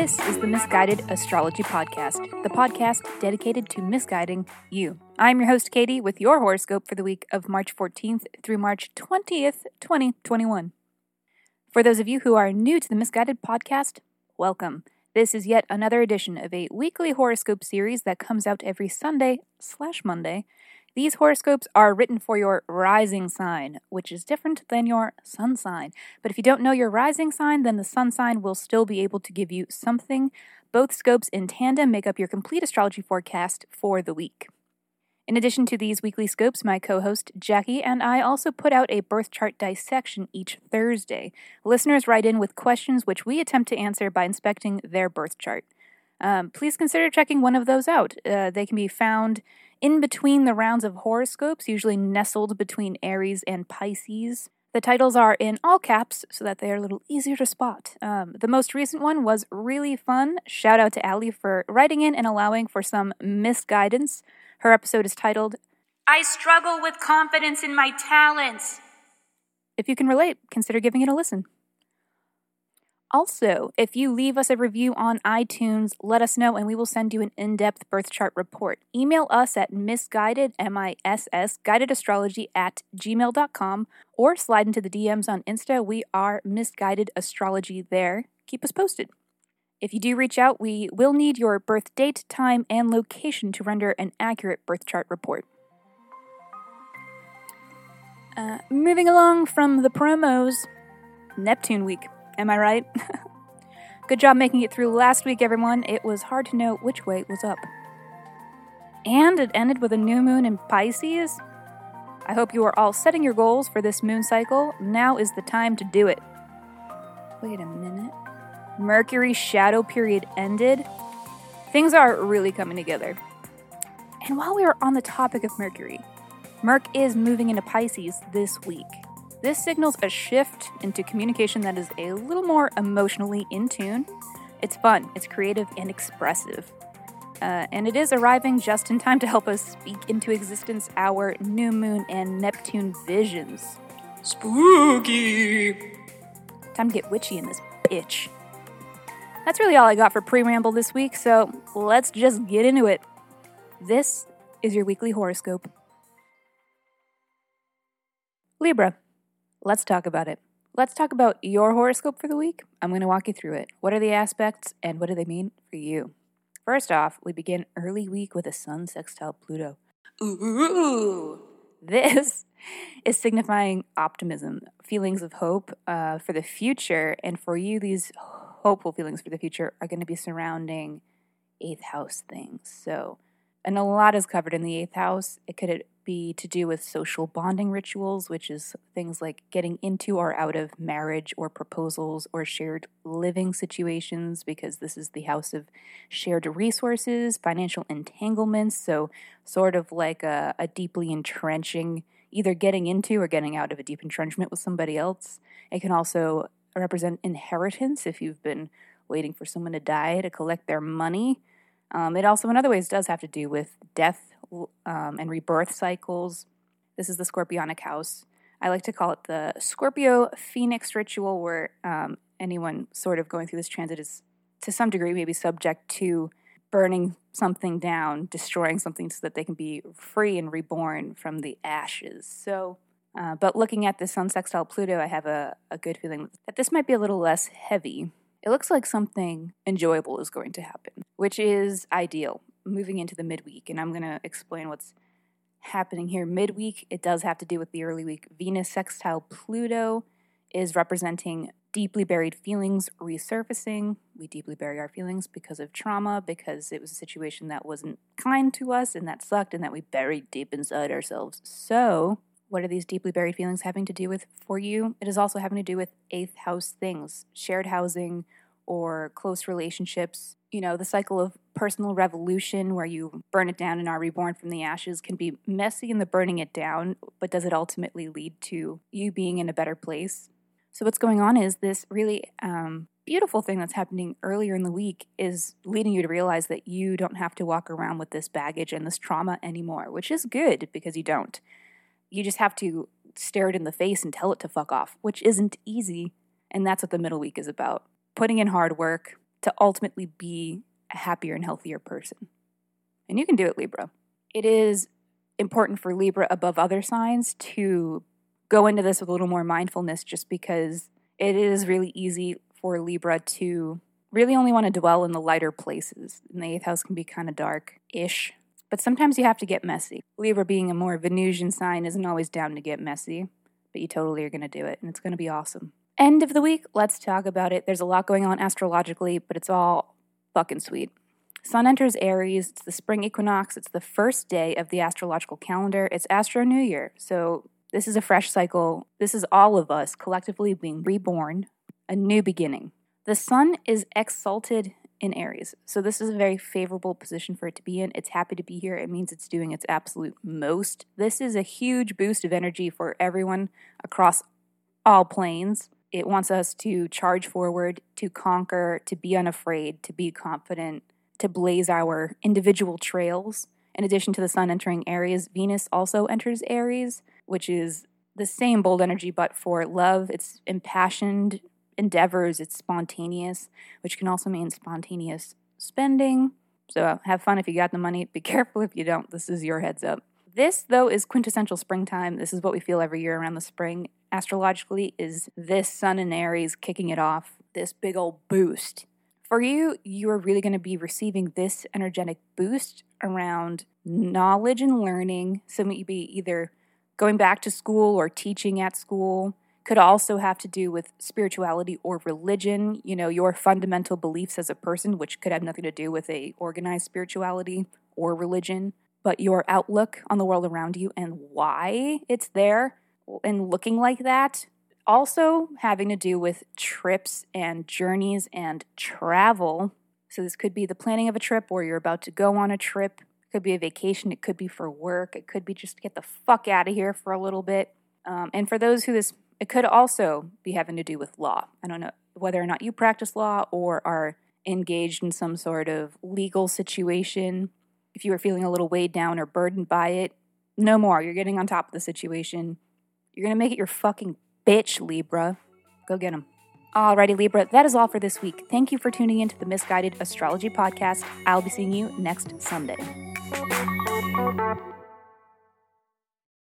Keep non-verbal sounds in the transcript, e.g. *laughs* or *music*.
This is the Miss Guided Astrology Podcast, the podcast dedicated to misguiding you. I'm your host, Katie, with your horoscope for the week of March 14th through March 20th, 2021. For those of you who are new to the Miss Guided Podcast, welcome. This is yet another edition of a weekly horoscope series that comes out every Sunday slash Monday these horoscopes are written for your rising sign, which is different than your sun sign. But if you don't know your rising sign, then the sun sign will still be able to give you something. Both scopes in tandem make up your complete astrology forecast for the week. In addition to these weekly scopes, my co host Jackie and I also put out a birth chart dissection each Thursday. Listeners write in with questions which we attempt to answer by inspecting their birth chart. Um, please consider checking one of those out. Uh, they can be found in between the rounds of horoscopes, usually nestled between Aries and Pisces. The titles are in all caps so that they are a little easier to spot. Um, the most recent one was really fun. Shout out to Ali for writing in and allowing for some misguidance. Her episode is titled, I Struggle with Confidence in My Talents. If you can relate, consider giving it a listen. Also, if you leave us a review on iTunes, let us know and we will send you an in depth birth chart report. Email us at misguided, M I S S, guided astrology at gmail.com or slide into the DMs on Insta. We are misguided astrology there. Keep us posted. If you do reach out, we will need your birth date, time, and location to render an accurate birth chart report. Uh, moving along from the promos, Neptune Week. Am I right? *laughs* Good job making it through last week, everyone. It was hard to know which way was up. And it ended with a new moon in Pisces. I hope you are all setting your goals for this moon cycle. Now is the time to do it. Wait a minute. Mercury's shadow period ended. Things are really coming together. And while we are on the topic of Mercury, Merc is moving into Pisces this week. This signals a shift into communication that is a little more emotionally in tune. It's fun, it's creative, and expressive. Uh, and it is arriving just in time to help us speak into existence our new moon and Neptune visions. Spooky! Time to get witchy in this bitch. That's really all I got for pre ramble this week, so let's just get into it. This is your weekly horoscope. Libra. Let's talk about it. Let's talk about your horoscope for the week. I'm going to walk you through it. What are the aspects and what do they mean for you? First off, we begin early week with a sun sextile Pluto. Ooh! This is signifying optimism, feelings of hope uh, for the future. And for you, these hopeful feelings for the future are going to be surrounding eighth house things. So, and a lot is covered in the eighth house. It could be to do with social bonding rituals, which is things like getting into or out of marriage or proposals or shared living situations, because this is the house of shared resources, financial entanglements. So, sort of like a, a deeply entrenching, either getting into or getting out of a deep entrenchment with somebody else. It can also represent inheritance if you've been waiting for someone to die to collect their money. Um, it also, in other ways, does have to do with death um, and rebirth cycles. This is the Scorpionic house. I like to call it the Scorpio Phoenix ritual, where um, anyone sort of going through this transit is, to some degree, maybe subject to burning something down, destroying something so that they can be free and reborn from the ashes. So, uh, but looking at the Sun sextile Pluto, I have a, a good feeling that this might be a little less heavy. It looks like something enjoyable is going to happen, which is ideal moving into the midweek, and I'm going to explain what's happening here. Midweek, it does have to do with the early week. Venus sextile Pluto is representing deeply buried feelings resurfacing. We deeply bury our feelings because of trauma, because it was a situation that wasn't kind to us and that sucked and that we buried deep inside ourselves. So, what are these deeply buried feelings having to do with for you? It is also having to do with eighth house things, shared housing or close relationships, you know, the cycle of personal revolution where you burn it down and are reborn from the ashes can be messy in the burning it down, but does it ultimately lead to you being in a better place? So, what's going on is this really um, beautiful thing that's happening earlier in the week is leading you to realize that you don't have to walk around with this baggage and this trauma anymore, which is good because you don't. You just have to stare it in the face and tell it to fuck off, which isn't easy. And that's what the middle week is about putting in hard work, to ultimately be a happier and healthier person. And you can do it, Libra. It is important for Libra above other signs to go into this with a little more mindfulness just because it is really easy for Libra to really only want to dwell in the lighter places. And the eighth house can be kind of dark ish. But sometimes you have to get messy. Libra, being a more Venusian sign, isn't always down to get messy, but you totally are going to do it, and it's going to be awesome. End of the week, let's talk about it. There's a lot going on astrologically, but it's all fucking sweet. Sun enters Aries. It's the spring equinox. It's the first day of the astrological calendar. It's Astro New Year. So, this is a fresh cycle. This is all of us collectively being reborn, a new beginning. The sun is exalted in Aries. So, this is a very favorable position for it to be in. It's happy to be here. It means it's doing its absolute most. This is a huge boost of energy for everyone across all planes. It wants us to charge forward, to conquer, to be unafraid, to be confident, to blaze our individual trails. In addition to the sun entering Aries, Venus also enters Aries, which is the same bold energy, but for love. It's impassioned endeavors, it's spontaneous, which can also mean spontaneous spending. So uh, have fun if you got the money. Be *laughs* careful if you don't. This is your heads up. This, though, is quintessential springtime. This is what we feel every year around the spring. Astrologically, is this sun in Aries kicking it off, this big old boost for you, you are really going to be receiving this energetic boost around knowledge and learning. So, maybe either going back to school or teaching at school. Could also have to do with spirituality or religion, you know, your fundamental beliefs as a person, which could have nothing to do with a organized spirituality or religion, but your outlook on the world around you and why it's there and looking like that also having to do with trips and journeys and travel. So, this could be the planning of a trip or you're about to go on a trip. It could be a vacation. It could be for work. It could be just to get the fuck out of here for a little bit. Um, and for those who this, it could also be having to do with law. I don't know whether or not you practice law or are engaged in some sort of legal situation. If you are feeling a little weighed down or burdened by it, no more. You're getting on top of the situation. You're going to make it your fucking bitch, Libra. Go get them. Alrighty, Libra, that is all for this week. Thank you for tuning in to the Miss Guided Astrology Podcast. I'll be seeing you next Sunday.